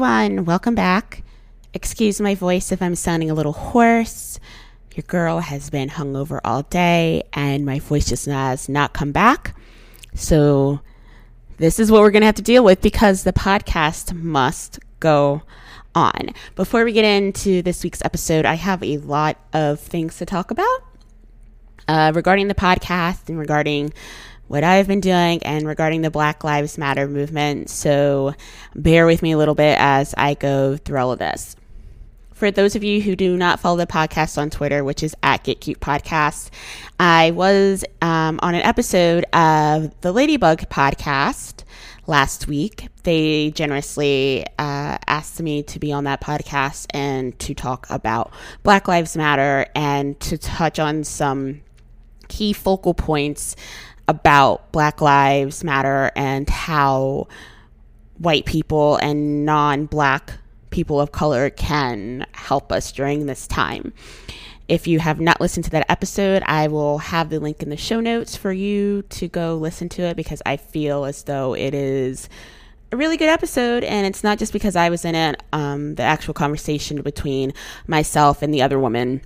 everyone. Welcome back. Excuse my voice if I'm sounding a little hoarse. Your girl has been hungover all day and my voice just has not come back. So, this is what we're going to have to deal with because the podcast must go on. Before we get into this week's episode, I have a lot of things to talk about uh, regarding the podcast and regarding what I've been doing and regarding the Black Lives Matter movement. So bear with me a little bit as I go through all of this. For those of you who do not follow the podcast on Twitter, which is at Get Cute Podcast, I was um, on an episode of the Ladybug podcast last week. They generously uh, asked me to be on that podcast and to talk about Black Lives Matter and to touch on some key focal points about Black Lives Matter and how white people and non black people of color can help us during this time. If you have not listened to that episode, I will have the link in the show notes for you to go listen to it because I feel as though it is a really good episode. And it's not just because I was in it, um, the actual conversation between myself and the other woman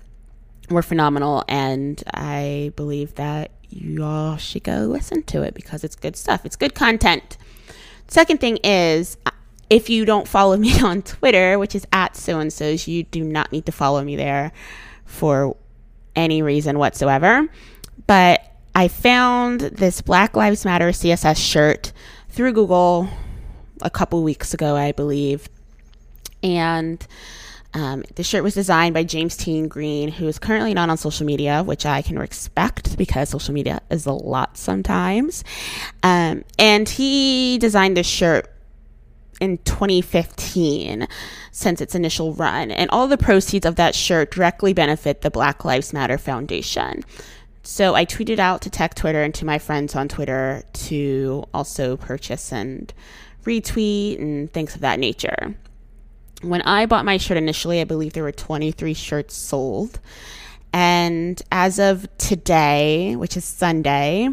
were phenomenal. And I believe that you all should go listen to it because it's good stuff. It's good content. Second thing is, uh, if you don't follow me on Twitter, which is at so and so's, you do not need to follow me there for any reason whatsoever. But I found this Black Lives Matter CSS shirt through Google a couple weeks ago, I believe. And um, the shirt was designed by James T. Green, who is currently not on social media, which I can respect because social media is a lot sometimes. Um, and he designed this shirt in 2015 since its initial run. And all the proceeds of that shirt directly benefit the Black Lives Matter Foundation. So I tweeted out to Tech Twitter and to my friends on Twitter to also purchase and retweet and things of that nature when I bought my shirt initially, I believe there were 23 shirts sold. And as of today, which is Sunday,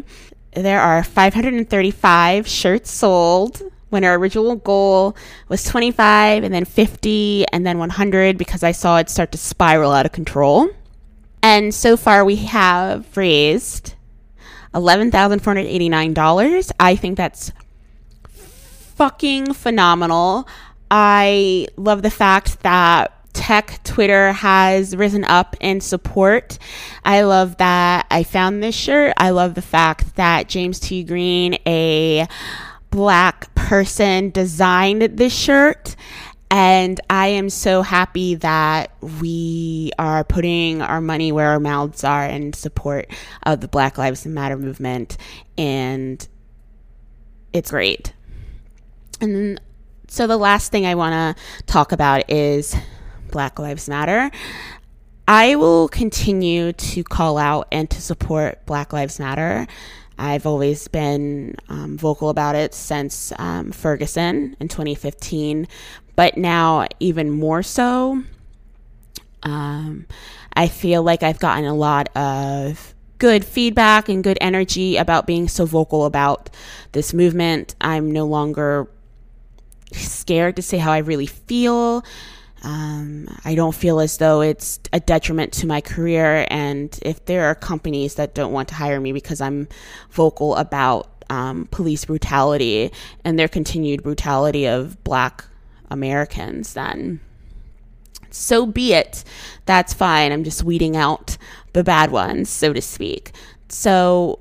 there are 535 shirts sold when our original goal was 25 and then 50 and then 100 because I saw it start to spiral out of control. And so far we have raised $11,489. I think that's fucking phenomenal. I love the fact that tech Twitter has risen up in support. I love that I found this shirt. I love the fact that James T. Green, a black person, designed this shirt. And I am so happy that we are putting our money where our mouths are in support of the Black Lives Matter movement. And it's great. And so, the last thing I want to talk about is Black Lives Matter. I will continue to call out and to support Black Lives Matter. I've always been um, vocal about it since um, Ferguson in 2015, but now even more so. Um, I feel like I've gotten a lot of good feedback and good energy about being so vocal about this movement. I'm no longer scared to say how I really feel. Um, I don't feel as though it's a detriment to my career. And if there are companies that don't want to hire me because I'm vocal about um, police brutality and their continued brutality of black Americans, then so be it. That's fine. I'm just weeding out the bad ones, so to speak. So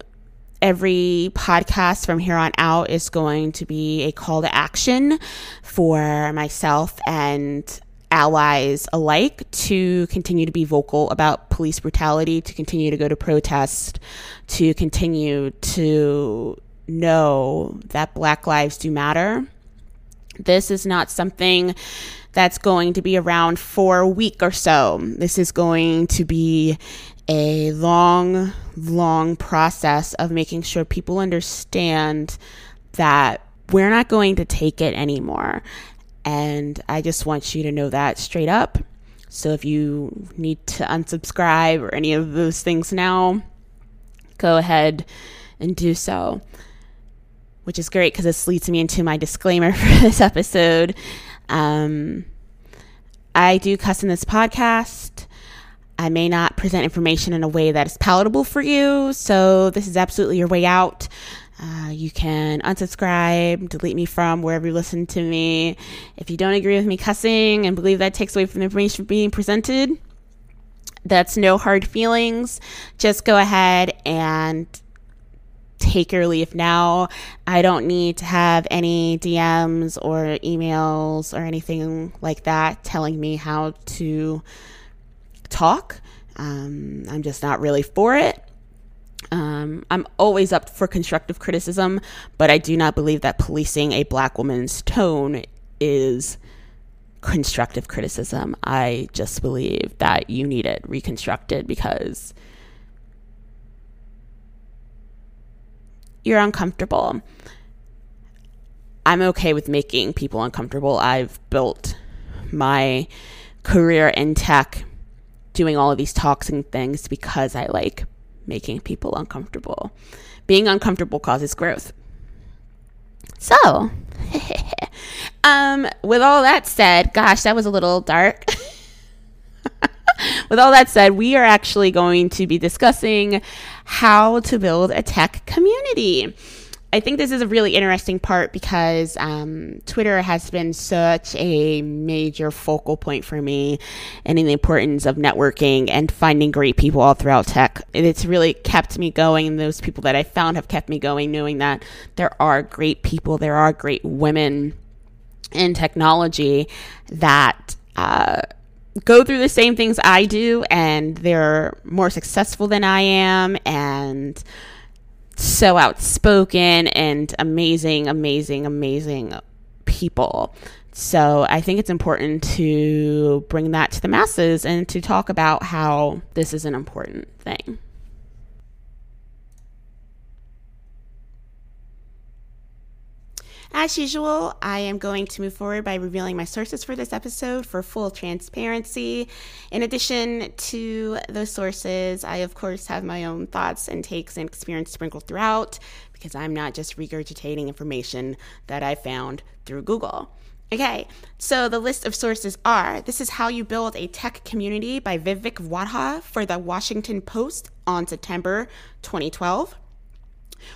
every podcast from here on out is going to be a call to action for myself and allies alike to continue to be vocal about police brutality, to continue to go to protest, to continue to know that Black lives do matter. This is not something that's going to be around for a week or so. This is going to be a long, long process of making sure people understand that we're not going to take it anymore. And I just want you to know that straight up. So if you need to unsubscribe or any of those things now, go ahead and do so. Which is great because this leads me into my disclaimer for this episode. Um, I do cuss in this podcast. I may not present information in a way that is palatable for you, so this is absolutely your way out. Uh, you can unsubscribe, delete me from wherever you listen to me. If you don't agree with me cussing and believe that takes away from the information being presented, that's no hard feelings. Just go ahead and take your leave now. I don't need to have any DMs or emails or anything like that telling me how to talk. Um, I'm just not really for it. Um, I'm always up for constructive criticism, but I do not believe that policing a black woman's tone is constructive criticism. I just believe that you need it reconstructed because you're uncomfortable. I'm okay with making people uncomfortable. I've built my career in tech doing all of these talks and things because I like making people uncomfortable. Being uncomfortable causes growth. So, um, with all that said, gosh, that was a little dark. with all that said, we are actually going to be discussing how to build a tech community. I think this is a really interesting part because um, Twitter has been such a major focal point for me and in the importance of networking and finding great people all throughout tech. It's really kept me going, and those people that I found have kept me going, knowing that there are great people, there are great women in technology that. Uh, go through the same things I do, and they're more successful than I am, and so outspoken and amazing, amazing, amazing people. So I think it's important to bring that to the masses and to talk about how this is an important thing. As usual, I am going to move forward by revealing my sources for this episode for full transparency. In addition to those sources, I of course have my own thoughts and takes and experience sprinkled throughout because I'm not just regurgitating information that I found through Google. Okay, so the list of sources are This is How You Build a Tech Community by Vivek Wadhwa for the Washington Post on September 2012.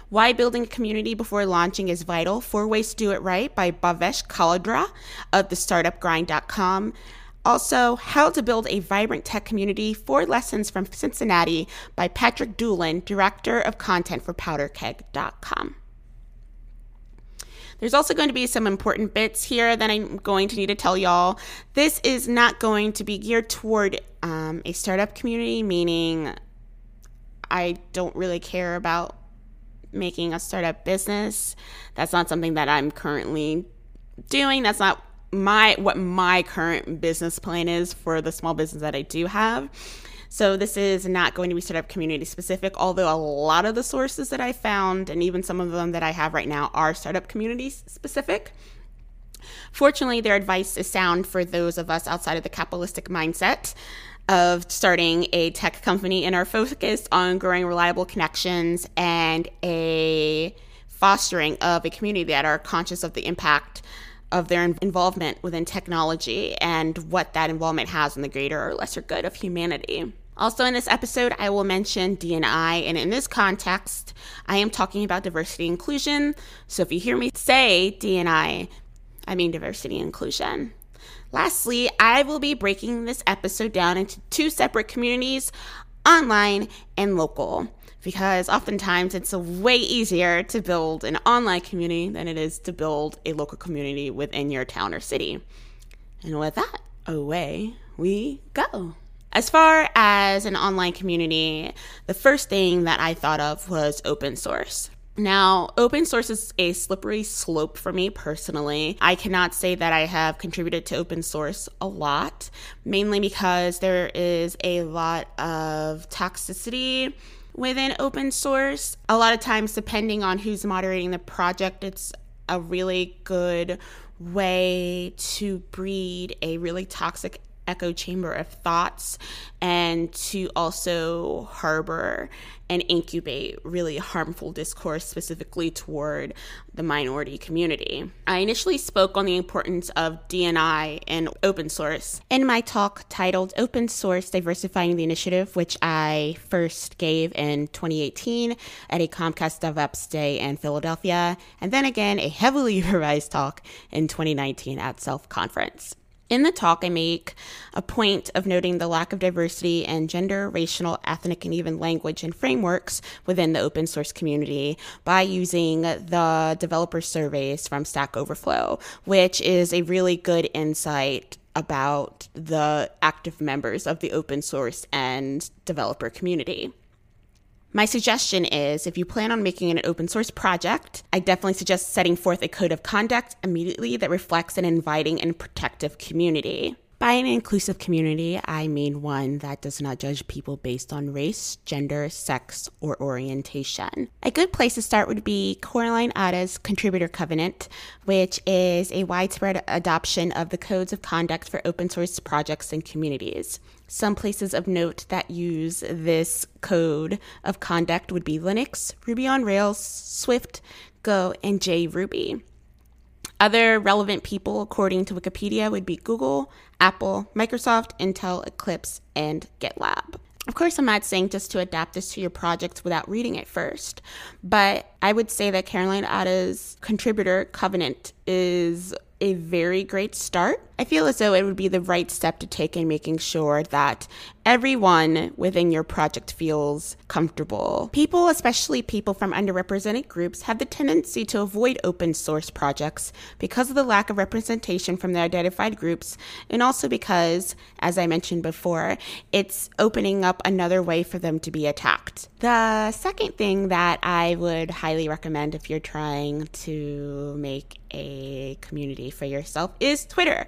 Why Building a Community Before Launching is Vital Four Ways to Do It Right by Bhavesh Kalodra of thestartupgrind.com. Also, How to Build a Vibrant Tech Community Four Lessons from Cincinnati by Patrick Doolin, Director of Content for PowderKeg.com. There's also going to be some important bits here that I'm going to need to tell y'all. This is not going to be geared toward um, a startup community, meaning I don't really care about making a startup business. That's not something that I'm currently doing. That's not my what my current business plan is for the small business that I do have. So this is not going to be startup community specific, although a lot of the sources that I found and even some of them that I have right now are startup community specific. Fortunately, their advice is sound for those of us outside of the capitalistic mindset of starting a tech company and are focused on growing reliable connections and a fostering of a community that are conscious of the impact of their involvement within technology and what that involvement has in the greater or lesser good of humanity. Also, in this episode, I will mention DNI, and in this context, I am talking about diversity inclusion. So if you hear me say DNI, I mean diversity inclusion. Lastly, I will be breaking this episode down into two separate communities online and local because oftentimes it's way easier to build an online community than it is to build a local community within your town or city. And with that, away we go. As far as an online community, the first thing that I thought of was open source. Now, open source is a slippery slope for me personally. I cannot say that I have contributed to open source a lot, mainly because there is a lot of toxicity within open source. A lot of times, depending on who's moderating the project, it's a really good way to breed a really toxic echo chamber of thoughts and to also harbor and incubate really harmful discourse specifically toward the minority community. I initially spoke on the importance of DNI and open source in my talk titled Open Source Diversifying the Initiative, which I first gave in 2018 at a Comcast DevOps Day in Philadelphia, and then again a heavily revised talk in 2019 at Self Conference. In the talk, I make a point of noting the lack of diversity in gender, racial, ethnic, and even language and frameworks within the open source community by using the developer surveys from Stack Overflow, which is a really good insight about the active members of the open source and developer community. My suggestion is if you plan on making an open source project, I definitely suggest setting forth a code of conduct immediately that reflects an inviting and protective community. By an inclusive community, I mean one that does not judge people based on race, gender, sex, or orientation. A good place to start would be Coraline Ada's Contributor Covenant, which is a widespread adoption of the codes of conduct for open source projects and communities. Some places of note that use this code of conduct would be Linux, Ruby on Rails, Swift, Go, and JRuby. Other relevant people, according to Wikipedia, would be Google, Apple, Microsoft, Intel, Eclipse, and GitLab. Of course, I'm not saying just to adapt this to your project without reading it first, but I would say that Caroline Ada's contributor covenant is a very great start. I feel as though it would be the right step to take in making sure that everyone within your project feels comfortable. People, especially people from underrepresented groups, have the tendency to avoid open source projects because of the lack of representation from the identified groups, and also because, as I mentioned before, it's opening up another way for them to be attacked. The second thing that I would highly recommend if you're trying to make a community for yourself is Twitter.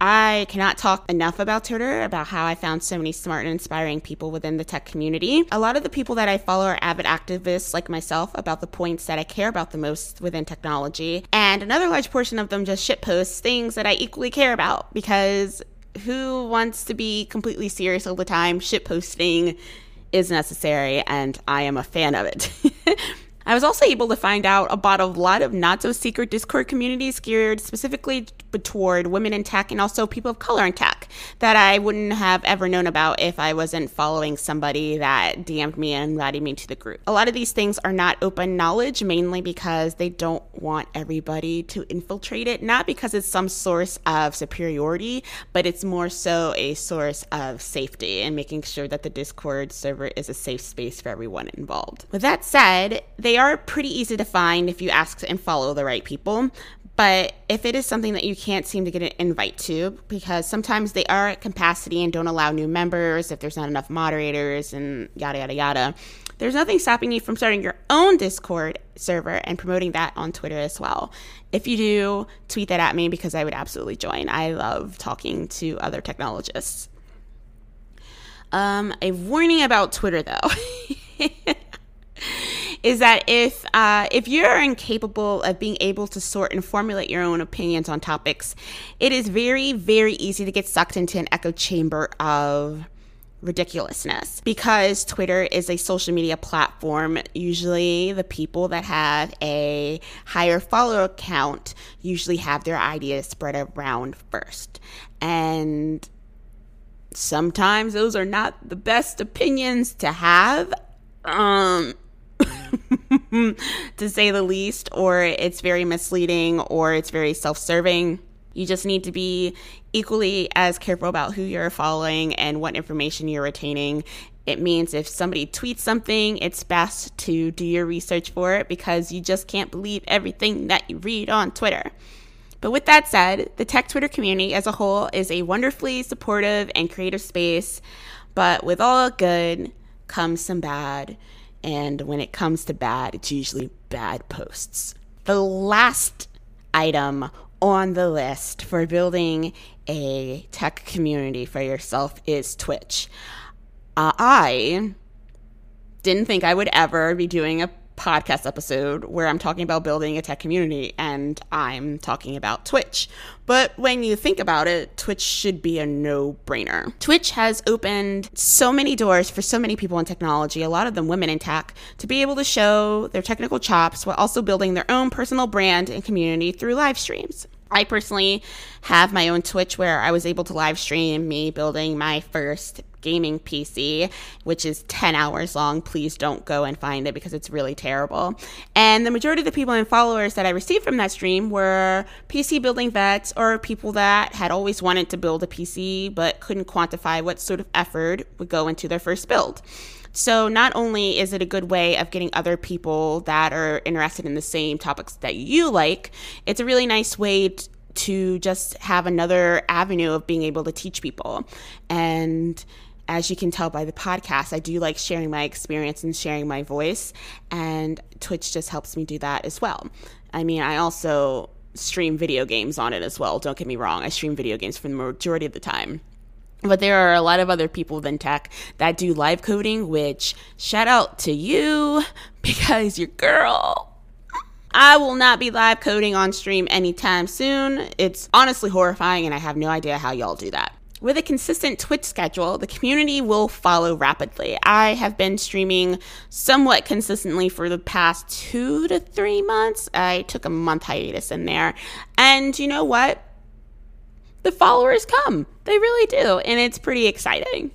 I cannot talk enough about Twitter, about how I found so many smart and inspiring people within the tech community. A lot of the people that I follow are avid activists like myself about the points that I care about the most within technology. And another large portion of them just shitpost things that I equally care about because who wants to be completely serious all the time? Shitposting is necessary, and I am a fan of it. I was also able to find out about a lot of not so secret Discord communities geared specifically toward women in tech and also people of color in tech that I wouldn't have ever known about if I wasn't following somebody that DM'd me and invited me to the group. A lot of these things are not open knowledge mainly because they don't want everybody to infiltrate it, not because it's some source of superiority, but it's more so a source of safety and making sure that the Discord server is a safe space for everyone involved. With that said, they are pretty easy to find if you ask and follow the right people. But if it is something that you can't seem to get an invite to, because sometimes they are at capacity and don't allow new members, if there's not enough moderators and yada, yada, yada, there's nothing stopping you from starting your own Discord server and promoting that on Twitter as well. If you do, tweet that at me because I would absolutely join. I love talking to other technologists. Um, a warning about Twitter though. is that if uh, if you're incapable of being able to sort and formulate your own opinions on topics, it is very very easy to get sucked into an echo chamber of ridiculousness because Twitter is a social media platform. Usually, the people that have a higher follower count usually have their ideas spread around first. And sometimes those are not the best opinions to have. Um, to say the least, or it's very misleading or it's very self serving. You just need to be equally as careful about who you're following and what information you're retaining. It means if somebody tweets something, it's best to do your research for it because you just can't believe everything that you read on Twitter. But with that said, the tech Twitter community as a whole is a wonderfully supportive and creative space, but with all good comes some bad. And when it comes to bad, it's usually bad posts. The last item on the list for building a tech community for yourself is Twitch. Uh, I didn't think I would ever be doing a podcast episode where I'm talking about building a tech community and I'm talking about Twitch. But when you think about it, Twitch should be a no brainer. Twitch has opened so many doors for so many people in technology, a lot of them women in tech, to be able to show their technical chops while also building their own personal brand and community through live streams. I personally have my own Twitch where I was able to live stream me building my first gaming PC, which is 10 hours long. Please don't go and find it because it's really terrible. And the majority of the people and followers that I received from that stream were PC building vets or people that had always wanted to build a PC but couldn't quantify what sort of effort would go into their first build. So, not only is it a good way of getting other people that are interested in the same topics that you like, it's a really nice way to just have another avenue of being able to teach people. And as you can tell by the podcast, I do like sharing my experience and sharing my voice, and Twitch just helps me do that as well. I mean, I also stream video games on it as well. Don't get me wrong, I stream video games for the majority of the time. But there are a lot of other people within tech that do live coding, which shout out to you because your girl. I will not be live coding on stream anytime soon. It's honestly horrifying, and I have no idea how y'all do that. With a consistent Twitch schedule, the community will follow rapidly. I have been streaming somewhat consistently for the past two to three months. I took a month hiatus in there. And you know what? The followers come. They really do. And it's pretty exciting.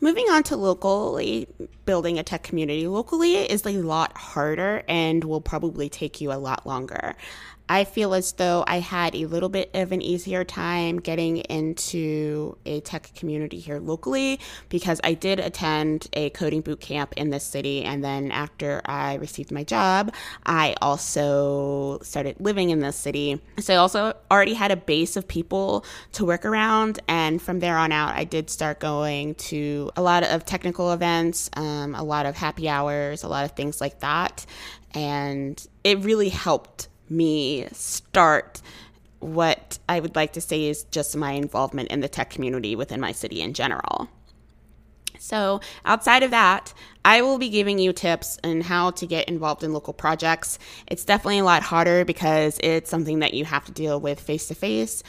Moving on to locally building a tech community locally is a lot harder and will probably take you a lot longer. I feel as though I had a little bit of an easier time getting into a tech community here locally because I did attend a coding boot camp in this city. And then after I received my job, I also started living in this city. So I also already had a base of people to work around. And from there on out, I did start going to a lot of technical events, um, a lot of happy hours, a lot of things like that. And it really helped me start what I would like to say is just my involvement in the tech community within my city in general. So, outside of that, I will be giving you tips on how to get involved in local projects. It's definitely a lot harder because it's something that you have to deal with face to face.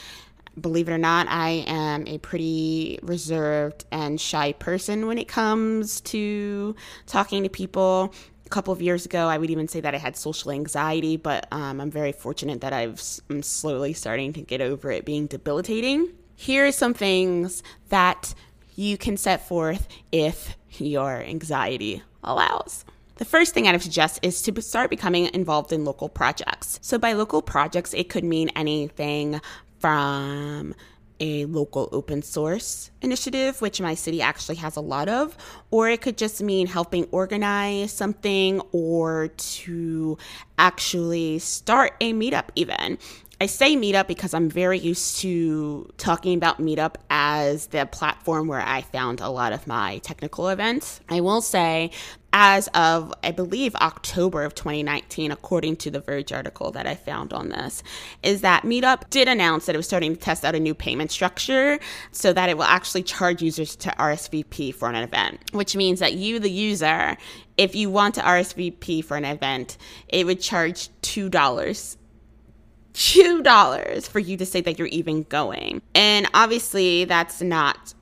Believe it or not, I am a pretty reserved and shy person when it comes to talking to people a couple of years ago, I would even say that I had social anxiety, but um, I'm very fortunate that I've, I'm slowly starting to get over it being debilitating. Here are some things that you can set forth if your anxiety allows. The first thing I would suggest is to start becoming involved in local projects. So, by local projects, it could mean anything from a local open source initiative, which my city actually has a lot of, or it could just mean helping organize something or to actually start a meetup, even. I say Meetup because I'm very used to talking about Meetup as the platform where I found a lot of my technical events. I will say, as of, I believe, October of 2019, according to the Verge article that I found on this, is that Meetup did announce that it was starting to test out a new payment structure so that it will actually charge users to RSVP for an event, which means that you, the user, if you want to RSVP for an event, it would charge $2 $2 for you to say that you're even going. And obviously, that's not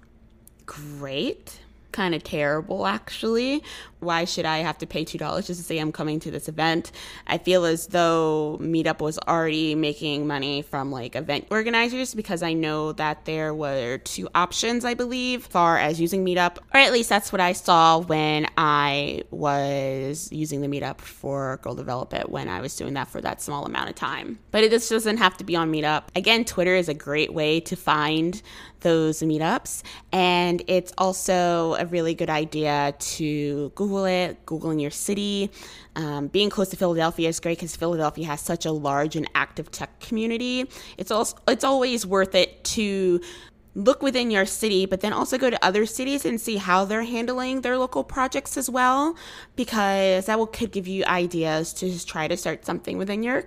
great. Kind of terrible, actually why should I have to pay $2 just to say I'm coming to this event? I feel as though Meetup was already making money from like event organizers because I know that there were two options, I believe, far as using Meetup, or at least that's what I saw when I was using the Meetup for Girl Develop It when I was doing that for that small amount of time. But it just doesn't have to be on Meetup. Again, Twitter is a great way to find those meetups, and it's also a really good idea to Google it, Googling your city. Um, being close to Philadelphia is great because Philadelphia has such a large and active tech community. It's also it's always worth it to look within your city, but then also go to other cities and see how they're handling their local projects as well, because that will could give you ideas to try to start something within your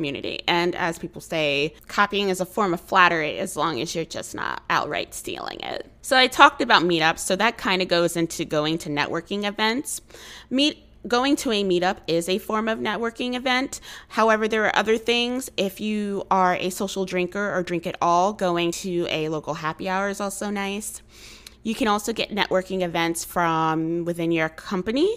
community. And as people say, copying is a form of flattery as long as you're just not outright stealing it. So I talked about meetups, so that kind of goes into going to networking events. Meet going to a meetup is a form of networking event. However, there are other things. If you are a social drinker or drink at all, going to a local happy hour is also nice. You can also get networking events from within your company.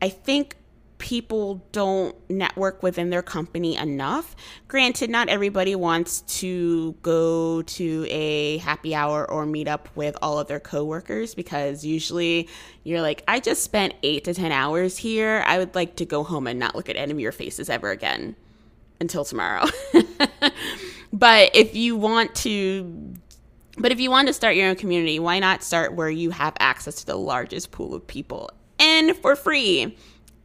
I think people don't network within their company enough. Granted, not everybody wants to go to a happy hour or meet up with all of their coworkers because usually you're like, I just spent eight to 10 hours here. I would like to go home and not look at any of your faces ever again until tomorrow. but if you want to but if you want to start your own community, why not start where you have access to the largest pool of people and for free?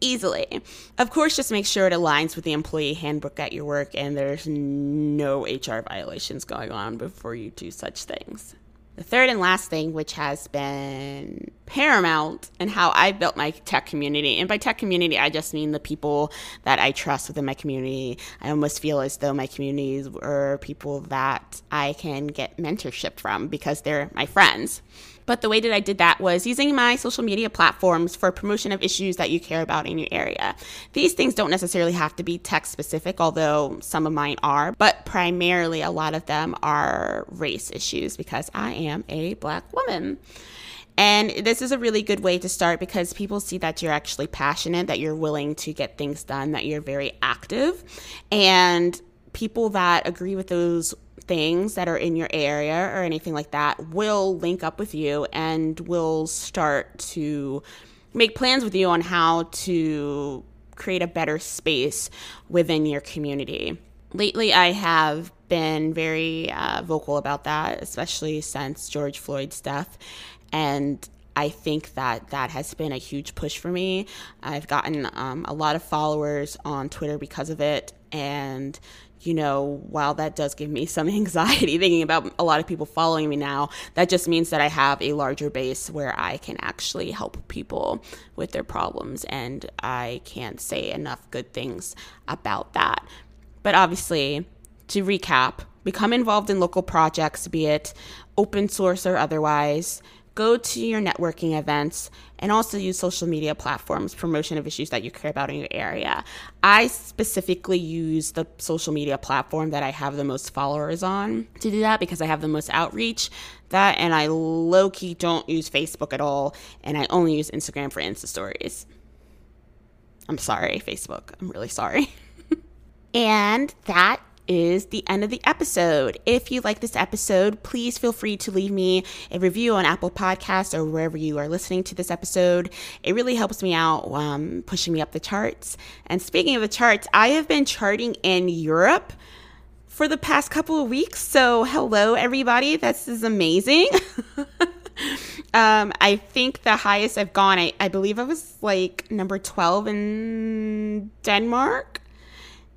Easily. Of course, just make sure it aligns with the employee handbook at your work and there's no HR violations going on before you do such things. The third and last thing, which has been paramount in how I built my tech community, and by tech community, I just mean the people that I trust within my community. I almost feel as though my communities are people that I can get mentorship from because they're my friends. But the way that I did that was using my social media platforms for promotion of issues that you care about in your area. These things don't necessarily have to be tech specific, although some of mine are, but primarily a lot of them are race issues because I am a black woman. And this is a really good way to start because people see that you're actually passionate, that you're willing to get things done, that you're very active. And people that agree with those things that are in your area or anything like that will link up with you and will start to make plans with you on how to create a better space within your community. Lately, I have been very uh, vocal about that, especially since George Floyd's death. And I think that that has been a huge push for me. I've gotten um, a lot of followers on Twitter because of it. And you know, while that does give me some anxiety thinking about a lot of people following me now, that just means that I have a larger base where I can actually help people with their problems. And I can't say enough good things about that. But obviously, to recap, become involved in local projects, be it open source or otherwise go to your networking events and also use social media platforms promotion of issues that you care about in your area. I specifically use the social media platform that i have the most followers on to do that because i have the most outreach. That and i low-key don't use facebook at all and i only use instagram for insta stories. I'm sorry facebook. I'm really sorry. And that is the end of the episode. If you like this episode, please feel free to leave me a review on Apple Podcasts or wherever you are listening to this episode. It really helps me out, um, pushing me up the charts. And speaking of the charts, I have been charting in Europe for the past couple of weeks. So, hello, everybody. This is amazing. um, I think the highest I've gone, I, I believe I was like number 12 in Denmark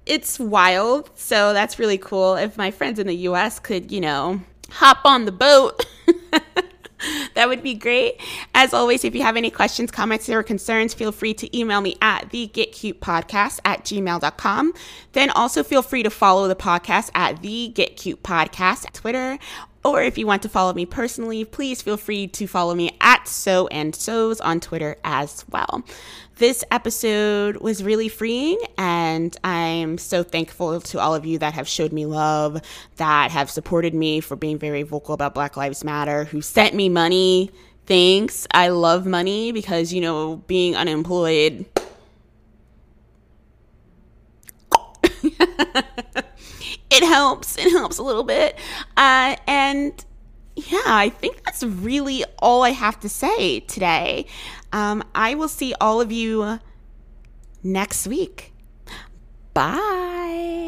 it's wild. So that's really cool. If my friends in the US could, you know, hop on the boat. that would be great. As always, if you have any questions, comments, or concerns, feel free to email me at the Get Cute Podcast at gmail.com. Then also feel free to follow the podcast at the Get Cute Podcast at Twitter or if you want to follow me personally, please feel free to follow me at So and So's on Twitter as well. This episode was really freeing, and I'm so thankful to all of you that have showed me love, that have supported me for being very vocal about Black Lives Matter, who sent me money. Thanks. I love money because, you know, being unemployed. it helps. It helps a little bit. Uh, and yeah, I think that's really all I have to say today. Um, I will see all of you next week. Bye.